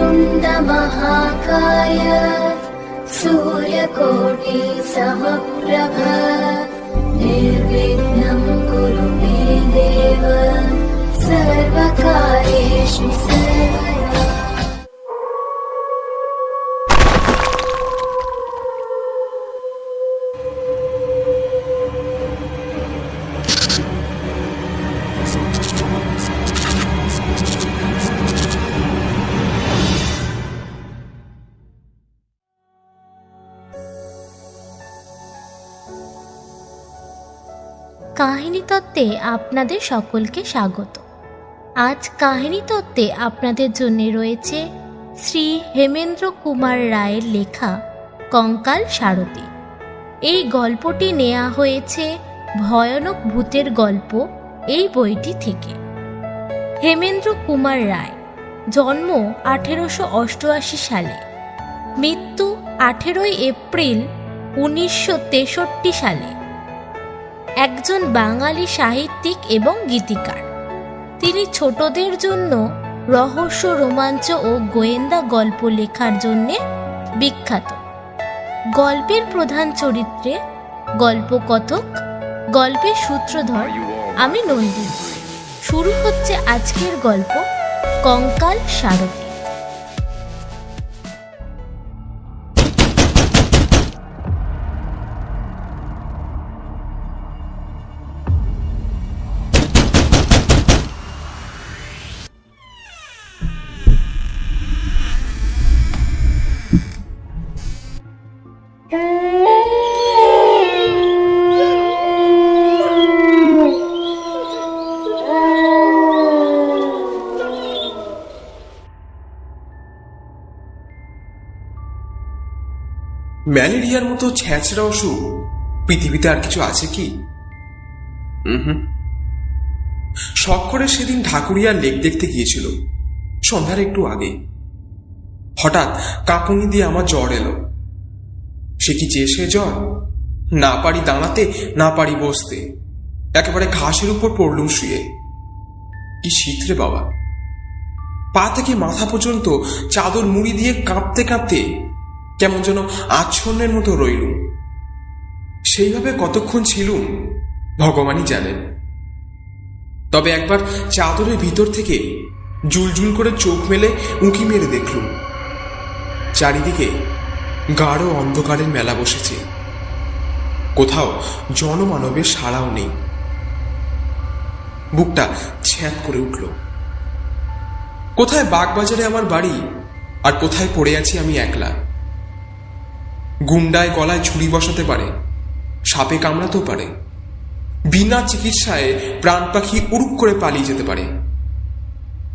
वक्रतुण्डमहाकाय सूर्यकोटि समप्रभ निर्विघ्नं कुरु मे देव सर्वकार्येषु सर्वदा তত্ত্বে আপনাদের সকলকে স্বাগত। আজ কাহিনী তত্ত্বে আপনাদের জন্য রয়েছে শ্রী হেমেন্দ্র কুমার রায়ের লেখা কঙ্কাল সারথী। এই গল্পটি নেওয়া হয়েছে ভয়ানক ভূতের গল্প এই বইটি থেকে। হেমেন্দ্র কুমার রায়, জন্ম আঠেরোশো অষ্টআশি সালে, মৃত্যু আঠেরোই এপ্রিল উনিশশো তেষট্টি সালে। একজন বাঙালি সাহিত্যিক এবং গীতিকার। তিনি ছোটদের জন্য রহস্য, রোমাঞ্চ ও গোয়েন্দা গল্প লেখার জন্যে বিখ্যাত। গল্পের প্রধান চরিত্রে গল্পকথক, গল্পের সূত্রধর আমি নন্দিনী। শুরু হচ্ছে আজকের গল্প কঙ্কাল সারথী। ম্যালেরিয়ার মতো ছ্যাঁচড়া অসুখ পৃথিবীতে আর কিছু আছে কি? হুম করে সেদিন ঢাকুরিয়ার লেক দেখতে গিয়েছিল সন্ধ্যার একটু আগে। হঠাৎ কাঁপুনি দিয়ে আমার জ্বর এলো। সে কি যে সে জ্বর? না পারি দাঁড়াতে না পারি বসতে। একেবারে ঘাসের উপর পড়লুম শুয়ে। কি শীত রে বাবা। পা থেকে মাথা পর্যন্ত চাদর মুড়ি দিয়ে কাঁপতে কাঁপতে কেমন যেন আচ্ছন্নের মতো রইলুম সেইভাবে কতক্ষণ ছিলুম ভগবানই জানেন। তবে একবার চাদরের ভিতর থেকে জুলজুল করে চোখ মেলে উঁকি মেরে দেখলুম। চারিদিকে গাঢ় অন্ধকারের মেলা বসেছে। কোথাও জনমানবের সাড়াও নেই। বুকটা ছ্যাঁত করে উঠল। কোথায় বাগবাজারে আমার বাড়ি আর কোথায় পড়ে আছি আমি একলা? গুন্ডায় গলায় ছুরি বসাতে পারে, সাপে কামড়াতেও পারে। বিনা চিকিৎসায় প্রাণ পাখি উড়ুক করে পালিয়ে যেতে পারে।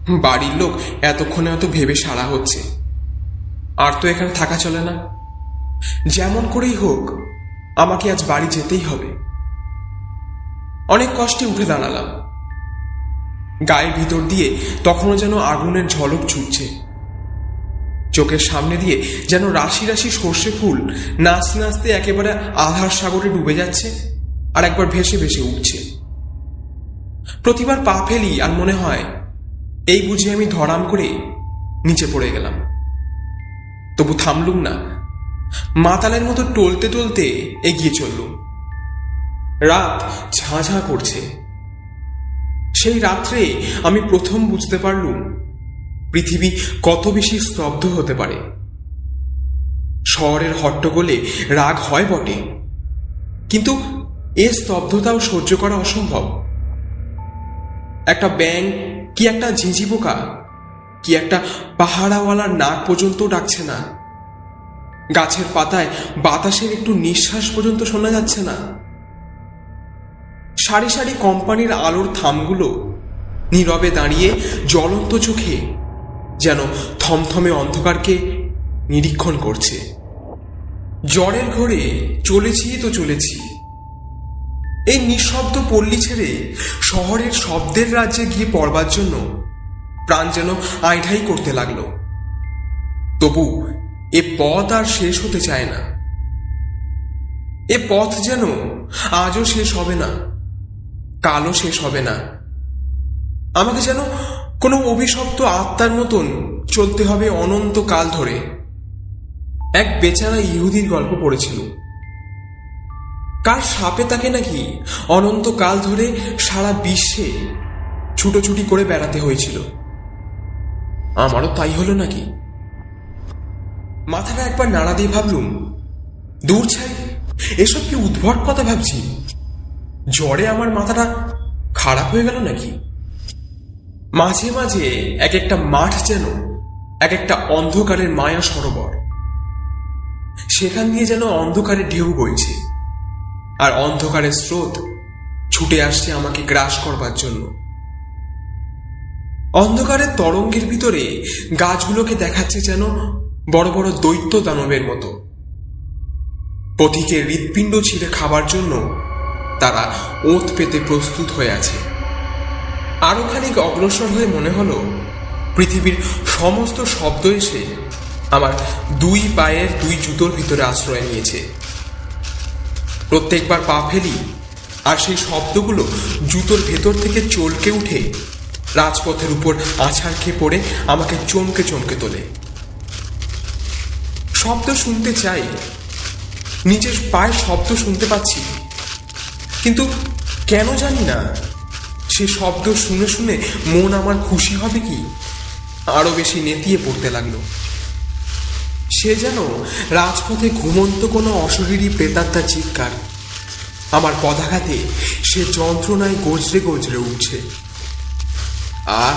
বাড়ির লোক এতক্ষণে হয়তো ভেবে সারা হচ্ছে। আর তো এখানে থাকা চলে না। যেমন করেই হোক, আমাকে আজ বাড়ি যেতেই হবে। অনেক কষ্টে উঠে দাঁড়ালাম। গায়ের ভিতর দিয়ে তখনও যেন আগুনের ঝলক ছুটছে। চোখের সামনে দিয়ে যেন রাশি রাশি সর্ষে ফুল নাচতে নাচতে একেবারে আধার সাগরে ডুবে যাচ্ছে আর একবার ভেসে ভেসে উঠছে। প্রতিবার পা ফেলি আর মনে হয়, এই বুঝে আমি ধরাম করে নিচে পড়ে গেলাম। তবু থামলুম না। মাতালের মতো টলতে টলতে এগিয়ে চললুম। রাত ঝাঁঝা করছে। সেই রাত্রে আমি প্রথম বুঝতে পারলুম পৃথিবী কত বেশি স্তব্ধ হতে পারে? শহরের হট্টগোলে রাগ হয় বটে। কিন্তু এ স্তব্ধতাও সহ্য করা অসম্ভব। একটা ব্যাং কি একটা ঝিঁঝি পোকা কি একটা পাহাড়াওয়ালার নাক পর্যন্ত ডাকছে না? গাছের পাতায় বাতাসের একটু নিঃশ্বাস পর্যন্ত শোনা যাচ্ছে না। সারি সারি কোম্পানির আলোর থামগুলো নীরবে দাঁড়িয়ে জ্বলন্ত চোখে যেন থমথমে অন্ধকারকে নিরীক্ষণ করছে। জ্বরের ঘরে চলেছি তো চলেছি। এই নিঃশব্দ পল্লী ছেড়ে শহরের শব্দের রাজ্যে গিয়ে পড়বার জন্য প্রাণ যেন আইঢাই করতে লাগল। তবু এ পথ আর শেষ হতে চায় না। এ পথ যেন আজও শেষ হবে না, কালও শেষ হবে না। আমাকে যেন কোনো অভিশপ্ত আত্মার মতন চলতে হবে অনন্ত কাল ধরে। এক বেচারা ইহুদির গল্প পড়েছিল। কার সাপে তাকে নাকি অনন্ত কাল ধরে সারা বিশ্বে ছুটোছুটি করে বেড়াতে হয়েছিল? আমারও তাই হলো নাকি? মাথাটা একবার নাড়া দিয়ে ভাবলুম, দূর ছাই, এসব কি উদ্ভট কথা ভাবছি? জ্বরে আমার মাথাটা খারাপ হয়ে গেল নাকি? মাঝে মাঝে এক একটা মাঠ যেন এক একটা অন্ধকারের মায়া সরোবর। সেখান দিয়ে যেন অন্ধকারের ঢেউ বইছে। আর অন্ধকারের স্রোত ছুটে আসছে আমাকে গ্রাস করবার জন্য। অন্ধকারের তরঙ্গের ভিতরে গাছগুলোকে দেখাচ্ছে যেন বড় বড় দৈত্য দানবের মতো। পথিকে হৃৎপিণ্ড ছিঁড়ে খাবার জন্য তারা ওত পেতে প্রস্তুত হয়ে আছে। আরও খানিক অগ্রসর হয়ে মনে হলো, পৃথিবীর সমস্ত শব্দ এসে আমার দুই পায়ের দুই জুতোর ভিতরে আশ্রয় নিয়েছে। প্রত্যেকবার পা ফেলি আর সেই শব্দগুলো জুতোর ভেতর থেকে চলকে উঠে রাজপথের উপর আছাড় খেয়ে পড়ে আমাকে চমকে চমকে তোলে। শব্দ শুনতে চাই, নিজের পায়ের শব্দ শুনতে পাচ্ছি, কিন্তু কেন জানি না। সে শব্দ শুনে শুনে মন আমার খুশি হবে কি? আরও বেশি নেতিয়ে পড়তে লাগল। সে যেন রাজপথে ঘুমন্ত কোনো অশরীরী প্রেতাত্মার চিৎকার। আমার পদাঘাতে সে যন্ত্রণায় গজরে গজরে উঠছে। আর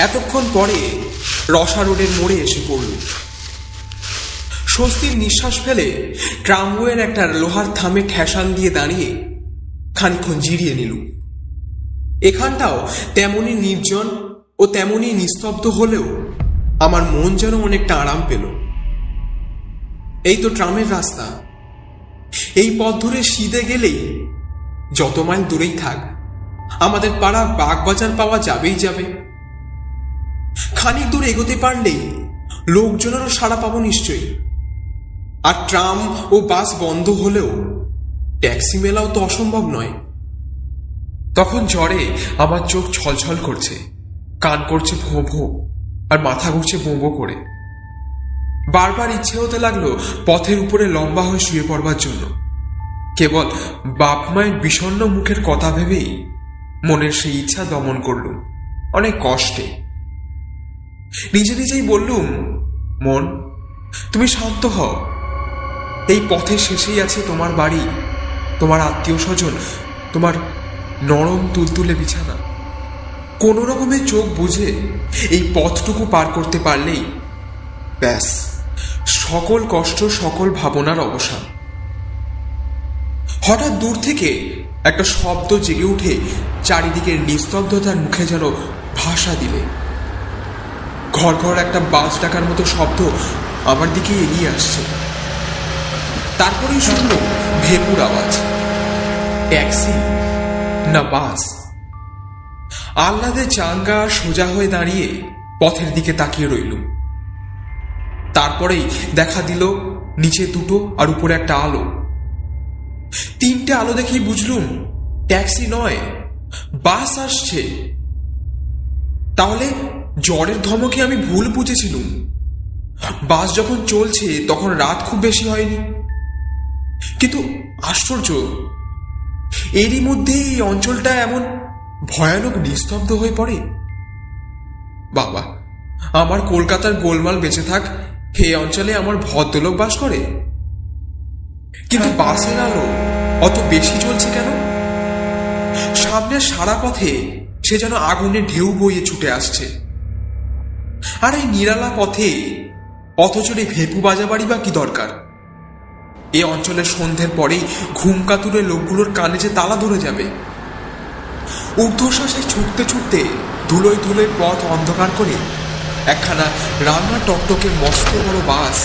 এতক্ষণ পরে রসা রোডের মোড়ে এসে পড়ল। স্বস্তির নিঃশ্বাস ফেলে ট্রামওয়ের একটা লোহার থামে ঠেসান দিয়ে দাঁড়িয়ে খানিক্ষণ জিরিয়ে নিলুম এখানটাও তেমনি নির্জন ও তেমনি নিস্তব্ধ হলেও আমার মন যেন অনেকটা আরাম পেল। এই তো ট্রামের রাস্তা। এই পথ ধরে সিদে গেলেই যত মাইল দূরেই থাক, আমাদের পাড়া বাগবাজার পাওয়া যাবেই যাবে। খানিক দূর এগোতে পারলেই লোকজনেরও সাড়া পাবো নিশ্চয়ই। আর ট্রাম ও বাস বন্ধ হলেও ট্যাক্সি মেলাও তো অসম্ভব নয়। তখন জ্বরে আমার চোখ ছলছল করছে, কান করছে ভো ভো, আর মাথা ঘুরছে বোঁবো করে। বারবার ইচ্ছে হতে লাগল পথের উপরে লম্বা হয়ে শুয়ে পড়বার জন্য। কেবল বাপ মায়ের বিষণ্ন মুখের কথা ভেবেই মনের সেই ইচ্ছা দমন করলুম, অনেক কষ্টে। নিজে নিজেই বললুম, মন, তুমি শান্ত হও। এই পথের শেষেই আছে তোমার বাড়ি, তোমার আত্মীয় স্বজন, তোমার নরম তুলতুলে বিছানা। কোনো রকমের চোখ বুঝে এই পথটুকু পার করতে পারলেই ব্যাস, সকল কষ্ট, সকল ভাবনার অবসান। হঠাৎ দূর থেকে একটা শব্দ জেগে উঠে চারিদিকের নিস্তব্ধতার মুখে যেন ভাষা দিলে। ঘর ঘর একটা বাস ডাকার মতো শব্দ আমার দিকে এগিয়ে আসছে। তারপরেই শুনল ভেপুর আওয়াজ। ট্যাক্সি। না বাস। আহ্লাদে চাঙ্গা সোজা হয়ে দাঁড়িয়ে পথের দিকে তাকিয়ে রইলুম তারপরেই দেখা দিল নিচে দুটো আর উপরে একটা আলো। তিনটে আলো দেখেই বুঝলুম, ট্যাক্সি নয়, বাস আসছে। তাহলে জ্বরের ধমকে আমি ভুল বুঝেছিলুম। বাস যখন চলছে তখন রাত খুব বেশি হয়নি। কিন্তু আশ্চর্য এরই মধ্যে এই অঞ্চলটা এমন ভয়ানক নিস্তব্ধ হয়ে পড়ে। বাবা, আমার কলকাতার গোলমাল বেঁচে থাক, হে অঞ্চলে আমার ভদ্রলোক বাস করে। কিন্তু বাসের আলো অত বেশি চলছে কেন? সামনের সারা পথে সে যেন আগুনে ঢেউ বইয়ে ছুটে আসছে। আর এই নিরালা পথে অথচরে ভেপু বাজাবাড়ি বা কি দরকার? এ অঞ্চলের সন্ধ্যের পরেই ঘুম কাতুরে লোকগুলোর কানে যে তালা ধরে যাবে। ঊর্ধ্বশ্বাসে ছুটতে ছুটতে ধুলোয় ধুলোয় পথ অন্ধকার করে একখানা রান্না টকটকে মস্ত বড় বাস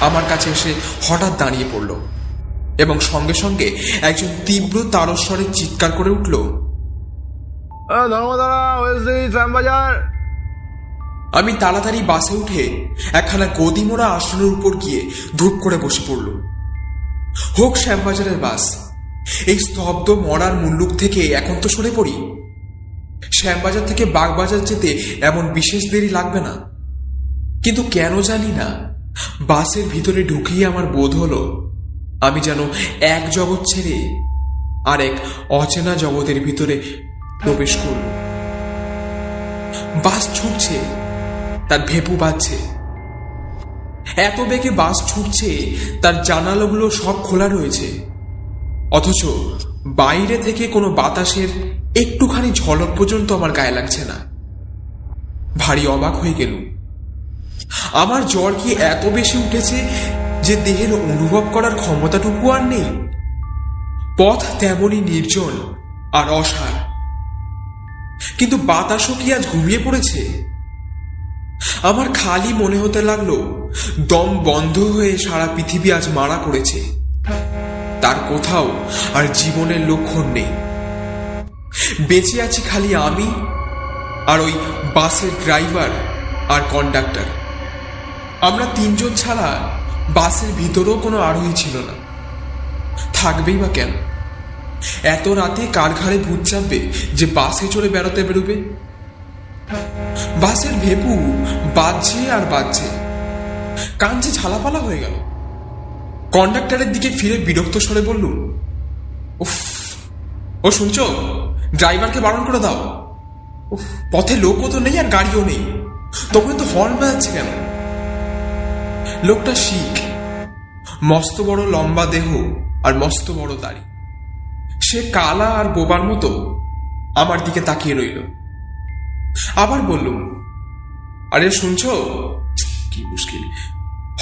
আমার কাছে এসে হঠাৎ দাঁড়িয়ে পড়ল এবং সঙ্গে সঙ্গে একজন তীব্র তারস্বরে চিৎকার করে উঠল আমি তাড়াতাড়ি বাসে উঠে একখানা গদিমোড়া আসনের উপর গিয়ে ধূপ করে বসে পড়ল। হোক শ্যামবাজারের বাস। এই স্তব্ধ মরার মুল্লুক থেকে এখন তো সরে পড়ি। শ্যামবাজার থেকে বাগবাজার যেতে এমন বিশেষ দেরি লাগবে না। কিন্তু কেন জানি না। বাসের ভিতরে ঢুকিয়ে আমার বোধ হলো, আমি যেন এক জগৎ ছেড়ে আর এক অচেনা জগতের ভিতরে প্রবেশ করল বাস ছুটছে, তার ভেপু বাজছে। এত বেগে বাস ছুটছে, তার জানালাগুলো সব খোলা রয়েছে। অথচ বাইরে থেকে কোনো বাতাসের একটুখানি ঝলক পর্যন্ত আমার গায়ে লাগছে না। ভারী অবাক হয়ে গেল আমার জ্বর কি এত বেশি উঠেছে যে দেহের অনুভব করার ক্ষমতাটুকু আর নেই? পথ তেমনই নির্জন আর অসার। কিন্তু বাতাসও কি আজ ঘুমিয়ে পড়েছে? আমার খালি মনে হতে লাগল, দম বন্ধ হয়ে সারা পৃথিবী আজ মারা পড়েছে। তার কোথাও আর জীবনের লক্ষণ নেই। বেঁচে আছি খালি আমি আর ওই বাসের ড্রাইভার আর কন্ডাক্টর। আমরা তিনজন ছাড়া বাসের ভিতরেও কোনো আরোহী ছিল না। থাকবেই বা কেন? এত রাতে কার ঘাড়ে ভূত চাপবে যে বাসে চড়ে বেড়াতে বেরোবে? বাসের ভেপু বাজছে আর বাজছে। কাঞ্চি ঝালাপালা হয়ে গেল। কন্ডাক্টরের দিকে ফিরে বিরক্ত স্বরে বললুম উফ, ও শুনছো? ড্রাইভারকে বারণ করে দাও। পথে লোকও তো নেই আর গাড়িও নেই। তখন তো হর্ন বাজাচ্ছে কেন? লোকটা শিখ, মস্ত বড় লম্বা দেহ আর মস্ত বড় দাড়ি। সে কালা আর বোবার মতো আমার দিকে তাকিয়ে রইল। আবার বললুম, আরে শুনছো? কি মুশকিল।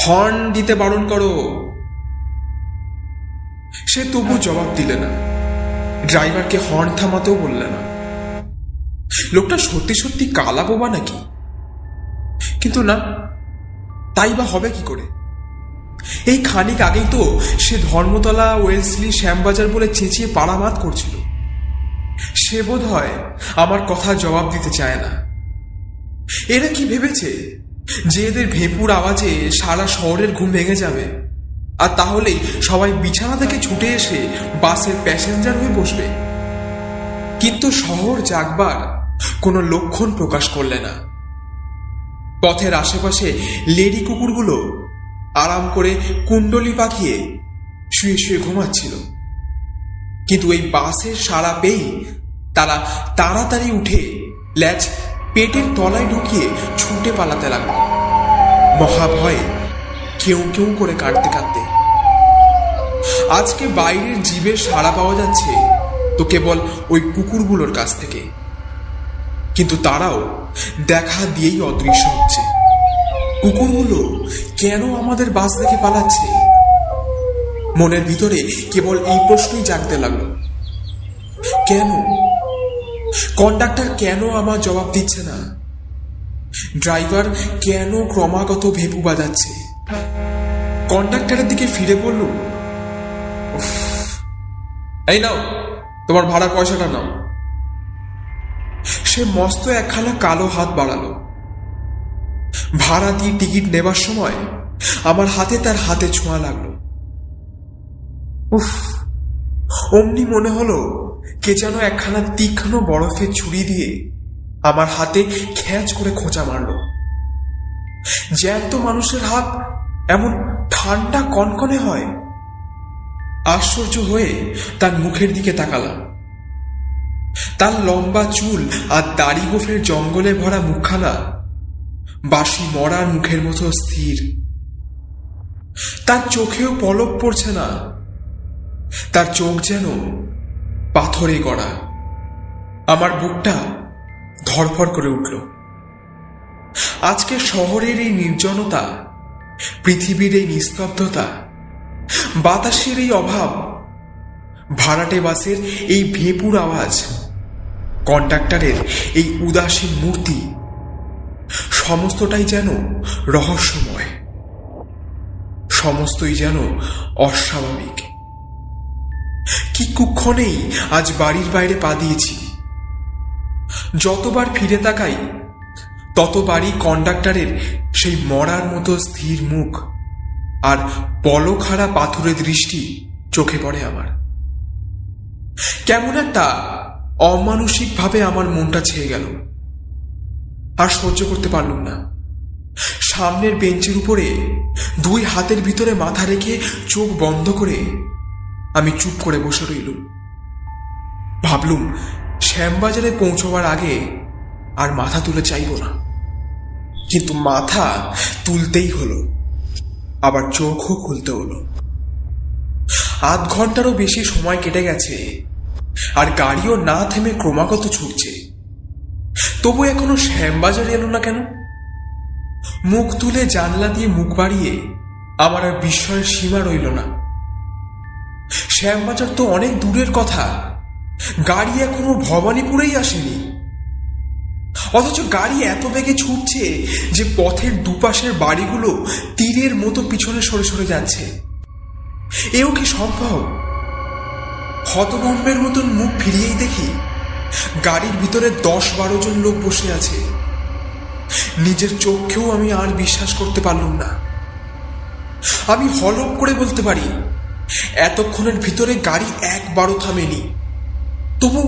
হর্ন দিতে বারণ করো। সে তবু জবাব দিলে না। ড্রাইভারকে হর্ন থামাতেও বললে না। লোকটা সত্যি সত্যি কালা বোবা নাকি? কিন্তু না, তাই বা হবে কি করে? এই খানিক আগেই তো সে ধর্মতলা, ওয়েলসলি, শ্যামবাজার বলে চেঁচিয়ে পাড়ামাত করছিল। সে বোধ হয় আমার কথা জবাব দিতে চায় না। এরা কি ভেবেছে যে এদের ভেপুর আওয়াজে সারা শহরের ঘুম ভেঙে যাবে? আর তাহলেই সবাই বিছানা থেকে ছুটে এসে বাসের প্যাসেঞ্জার হয়ে বসবে। কিন্তু শহর জাগবার কোনো লক্ষণ প্রকাশ করলে না। পথের আশেপাশে লেডি কুকুরগুলো আরাম করে কুণ্ডলি পাকিয়ে শুয়ে শুয়ে ঘুমাচ্ছিল। কিন্তু এই বাসের সারা পেয়েই তারা তাড়াতাড়ি উঠে ল্যাচ পেটের তলায় ঢুকিয়ে ছুটে পালাতে লাগল। মহাভয়ে কেউ কেউ করে কাঁদতে কাঁদতে। আজকে বাইরের জীবের সাড়া পাওয়া যাচ্ছে তো কেবল ওই কুকুরগুলোর কাছ থেকে। কিন্তু তারাও দেখা দিয়েই অদৃশ্য হচ্ছে। কুকুরগুলো কেন আমাদের বাস দেখে পালাচ্ছে? মনের ভিতরে কেবল এই প্রশ্নই জাগতে লাগল। কেন? কন্ডাক্টর কেন আমার জবাব দিচ্ছে না? ড্রাইভার কেন ক্রমাগত ভেপু বাজাচ্ছে? কন্ডাক্টরের দিকে ফিরে বলল এই নাও, তোমার ভাড়া পয়সাটা নাও। সে মস্ত একখানা কালো হাত বাড়ালো। ভাড়া দিয়ে টিকিট নেবার সময় আমার হাতে তার হাতে ছোঁয়া লাগল। উফ। অমনি মনে হলো, কে যেন একখানা তীক্ষ্ণ বরফের ছুরি দিয়ে আমার হাতে খ্যাচ করে খোঁচা মারল। জ্যান্ত মানুষের হাত এমন ঠান্ডা কনকনে হয়। আশ্চর্য হয়ে তার মুখের দিকে তাকালাম। তার লম্বা চুল আর দাড়ি গোফের জঙ্গলে ভরা মুখখানা বাসি মরার মুখের মতো স্থির। তার চোখেও পলক পড়ছে না। তার চোখ যেন পাথরে গড়া। আমার বুকটা ধরফর করে উঠল। আজকে শহরের এই নির্জনতা, পৃথিবীর এই নিস্তব্ধতা, বাতাসের এই অভাব, ভাড়াটে বাসের এই ভেপুর আওয়াজ, কন্ডাক্টরের এই উদাসীন মূর্তি, সমস্তটাই যেন রহস্যময়, সমস্তই যেন অস্বাভাবিক। কি কুক্ষণেই আজ বাড়ির বাইরে পা দিয়েছি। যতবার ফিরে তাকাই, ততবারই কন্ডাক্টরের সেই মরার মতো স্থির মুখ আর পলখাড়া পাথরের দৃষ্টি চোখে পড়ে আমার। কেমন একটা অমানসিকভাবে আমার মনটা ছেয়ে গেল। আর সহ্য করতে পারলুম না। সামনের বেঞ্চের উপরে দুই হাতের ভিতরে মাথা রেখে চোখ বন্ধ করে আমি চুপ করে বসে রইলুম। ভাবলুম, শ্যামবাজারে পৌঁছবার আগে আর মাথা তুলে চাইব না। কিন্তু মাথা তুলতেই হলো, আবার চোখও খুলতে হলো। আধ ঘন্টারও বেশি সময় কেটে গেছে, আর গাড়িও না থেমে ক্রমাগত ছুটছে। তবু এখনও শ্যামবাজার এলো না কেন? মুখ তুলে জানলা দিয়ে মুখ বাড়িয়ে আমার আর বিস্ময়ের সীমা রইল না। শ্যামবাজার তো অনেক দূরের কথা। গাড়ি এখনও ভবানীপুরেই আসেনি। অথচ গাড়ি এত বেগে ছুটছে যে পথের দুপাশের বাড়িগুলো তীরের মতো পিছনে সরে সরে যাচ্ছে। এও কি সম্ভব? হতভম্বের মতন মুখ ফিরিয়েই দেখি গাড়ির ভিতরে দশ বারো জন লোক বসে আছে। নিজের চোখকেও আমি আর বিশ্বাস করতে পারলাম না। আমি হলপ করে বলতে পারি এতক্ষণের ভিতরে গাড়ি একবারও থামেনি। তবু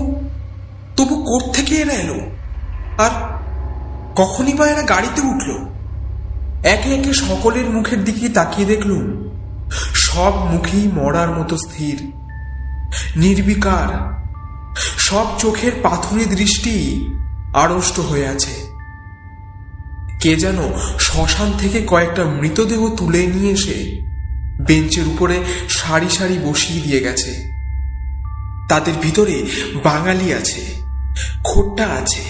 তবু কোর থেকে এরা এলো? আর কখনই বা এরা গাড়িতে উঠল? একে একে সকলের মুখের দিকে তাকিয়ে দেখলুম, সব মুখেই মরার মতো স্থির, নির্বিকার। সব চোখের পাথুরি দৃষ্টি আড়ষ্ট হয়ে আছে। কে যেন শ্মশান থেকে কয়েকটা মৃতদেহ তুলে নিয়ে এসে বেঞ্চের উপরে সারি সারি বসিয়ে দিয়ে গেছে। তাদের ভিতরে বাঙালি আছে, খোট্টা আছে,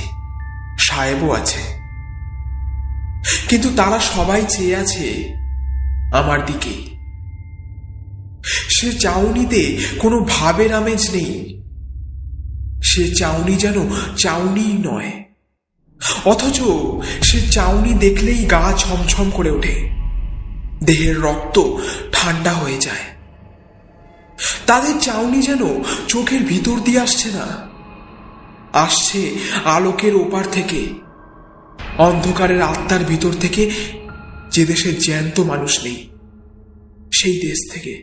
সাহেবও আছে। কিন্তু তারা সবাই চেয়ে আছে আমার দিকে। সে চাউনিতে কোনো ভাবের আমেজ নেই। সে চাউনি যেন চাউনিই নয়, অথচ সে চাউনি দেখলেই গা ছমছম করে ওঠে। দেহের রক্ত ঠান্ডা হয়ে যায়। তাদের চাউনি যেন চোখের ভিতর দিয়ে আসছে না। আসছে আলোকের ওপার থেকে, অন্ধকারের আত্মার ভিতর থেকে যে দেশে জ্যান্ত মানুষ নেই, সেই দেশ থেকে।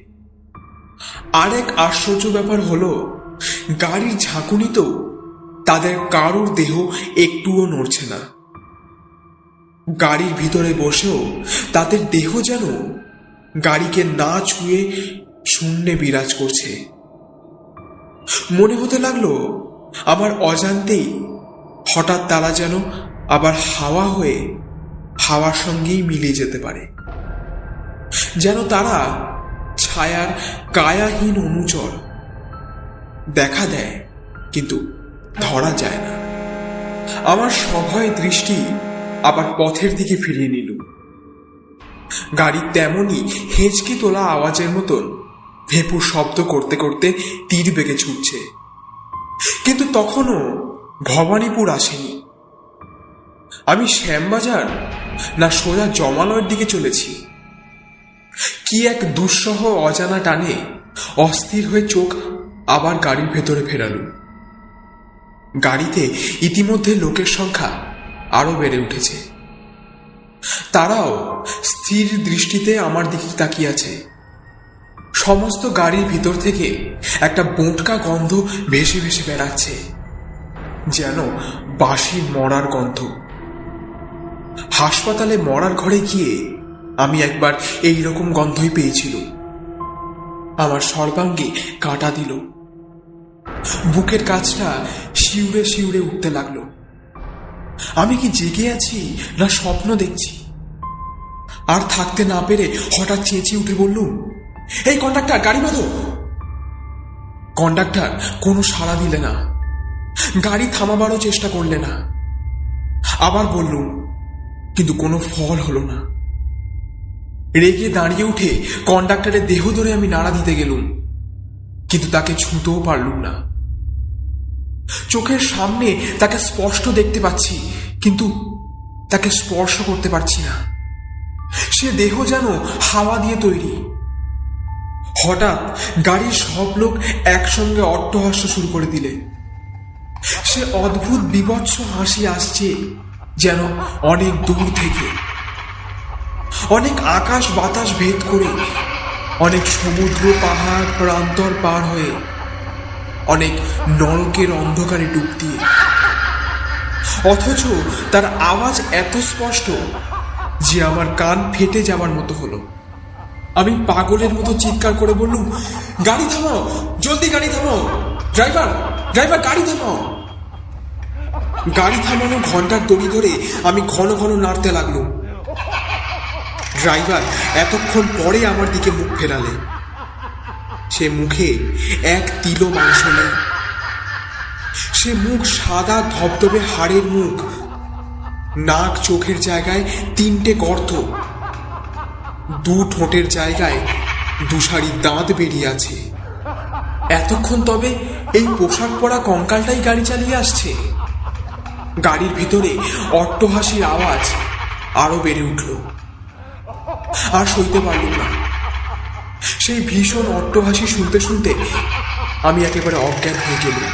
আরেক আশ্চর্য ব্যাপার হলো, গাড়ির ঝাঁকুনিতেও তাদের কারোর দেহ একটুও নড়ছে না। গাড়ির ভিতরে বসেও তাদের দেহ যেন গাড়িকে না ছুঁয়ে শূন্যে বিরাজ করছে। মনে হতে লাগল, আমার অজান্তেই হঠাৎ তারা যেন আবার হাওয়া হয়ে হাওয়ার সঙ্গেই মিলে যেতে পারে। যেন তারা ছায়ার কায়াহীন অনুচর দেখা দেয়, কিন্তু ধরা যায় না। আমার সভয় দৃষ্টি আবার পথের দিকে ফিরিয়ে নিল। গাড়ি তেমনই হেঁচকে তোলা আওয়াজের মতন। ভেপুর শব্দ করতে করতে তীর বেগে ছুটছে। কিন্তু তখনও ভবানীপুর আসেনি। আমি শ্যামবাজার না সোজা জমালয়ের দিকে চলেছি। কি এক দুঃসহ অজানা টানে অস্থির হয়ে চোখ আবার গাড়ির ভেতরে ফেরালু। গাড়িতে ইতিমধ্যে লোকের সংখ্যা আরও বেড়ে উঠেছে। তারাও স্থির দৃষ্টিতে আমার দিকে তাকিয়ে আছে। সমস্ত গাড়ির ভিতর থেকে একটা বোটকা গন্ধ ভেসে ভেসে বেড়াচ্ছে, যেন বাসি মরার গন্ধ। হাসপাতালে মরার ঘরে গিয়ে আমি একবার এই রকম গন্ধই পেয়েছিল। আমার সর্বাঙ্গে কাটা দিল। বুকের কাজটা শিউরে শিউরে উঠতে লাগল। আমি কি জেগে আছি না স্বপ্ন দেখছি? আর থাকতে না পেরে হঠাৎ চেঁচিয়ে উঠে বললুম, এই কন্ডাক্টর গাড়ি বাঁধো। কন্ডাক্টর কোনো সাড়া দিলে না, গাড়ি থামাবারও চেষ্টা করলে না। আবার বললুম, কিন্তু কোনো ফল হলো না। রেগে দাঁড়িয়ে উঠে কন্ডাক্টরের দেহ ধরে আমি নাড়া দিতে গেলুম, কিন্তু তাকে ছুঁতেও পারলুম না। চোখের সামনে তাকে স্পষ্ট দেখতে পাচ্ছি, কিন্তু তাকে স্পর্শ করতে পারছি না। সে দেহ যেন হাওয়া দিয়ে তৈরি। হঠাৎ গাড়ির সব লোক একসঙ্গে অট্টহাস্য শুরু করে দিলে। সে অদ্ভুত বিভৎস হাসি আসছে যেন অনেক দূর থেকে। অনেক আকাশ বাতাস ভেদ করে, অনেক সমুদ্র পাহাড় প্রান্তর পার হয়ে অনেক নরকের অন্ধকারে ডুব দিয়ে। অথচ তার আওয়াজ এত স্পষ্ট যে আমার কান ফেটে যাওয়ার মতো হলো। আমি পাগলের মতো চিৎকার করে বললুম, গাড়ি থামাও, জলদি গাড়ি থামাও, ড্রাইভার ড্রাইভার, গাড়ি থামাও। গাড়ি থামানো ঘণ্টার দড়ি ধরে আমি ঘন ঘন নাড়তে লাগলুম। ড্রাইভার এতক্ষণ পরে আমার দিকে মুখ ফেরালে। সে মুখে এক তিলো মাংস নেই। সে মুখ সাদা ধবধবে হাড়ের মুখ। নাক চোখের জায়গায় তিনটে গর্ত। দু ঠোঁটের জায়গায় দুসারি দাঁত বেরিয়ে আছে। এতক্ষণ তবে এই পোশাক পরা কঙ্কালটাই গাড়ি চালিয়ে আসছে। গাড়ির ভিতরে অট্টহাসির আওয়াজ আরও বেড়ে উঠল। আর সইতে পারলুম না। সেই ভীষণ অট্টহাসি শুনতে শুনতে আমি একেবারে অজ্ঞান হয়ে গেলুম।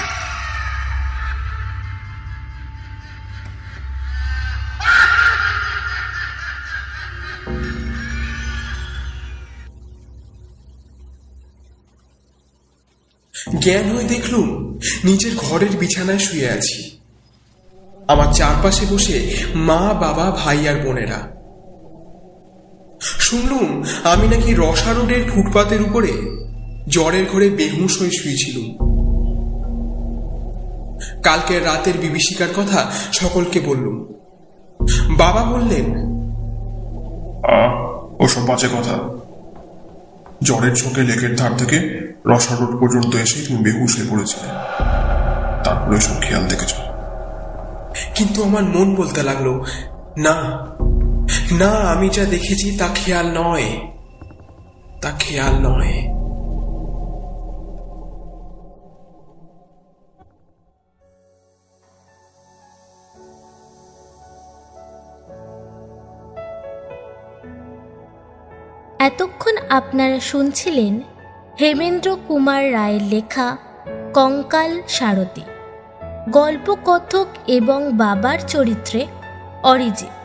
জ্ঞান হয়ে দেখলুম নিজের ঘরের বিছানায় শুয়ে আছি। আমার চারপাশে বসে মা, বাবা, ভাই আর বোনেরা। শুনলুম আমি নাকি রসা রোডের ফুটপাতের উপরে জ্বরের ঘরে বেহুশ হয়ে শুয়েছিলুম। কালকের রাতের বিভীষিকার কথা সকলকে বললুম। বাবা বললেন ওসব বাজে কথা। জ্বরের ঝোঁকে লেকের ধার থেকে রসা রোড পর্যন্ত এসে তুমি বেহুশ হয়ে পড়েছিলে। তারপরে সব খেয়াল দেখেছ। কিন্তু আমার মন বলতে লাগল না না, আমি যা দেখেছি তা খেয়াল নয়। তা খেয়াল নয়। এতক্ষণ আপনারা শুনছিলেন হেমেন্দ্র কুমার রায়ের লেখা কঙ্কাল সারথী। গল্পকথক এবং বাবার চরিত্রে অরিজিৎ।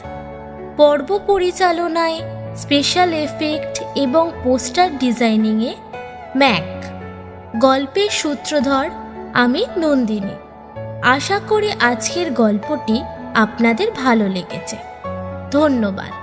পর্ব পরিচালনায় স্পেশাল এফেক্ট এবং পোস্টার ডিজাইনিংয়ে ম্যাক। গল্পের সূত্রধর আমি নন্দিনী। আশা করি আজকের গল্পটি আপনাদের ভালো লেগেছে। ধন্যবাদ।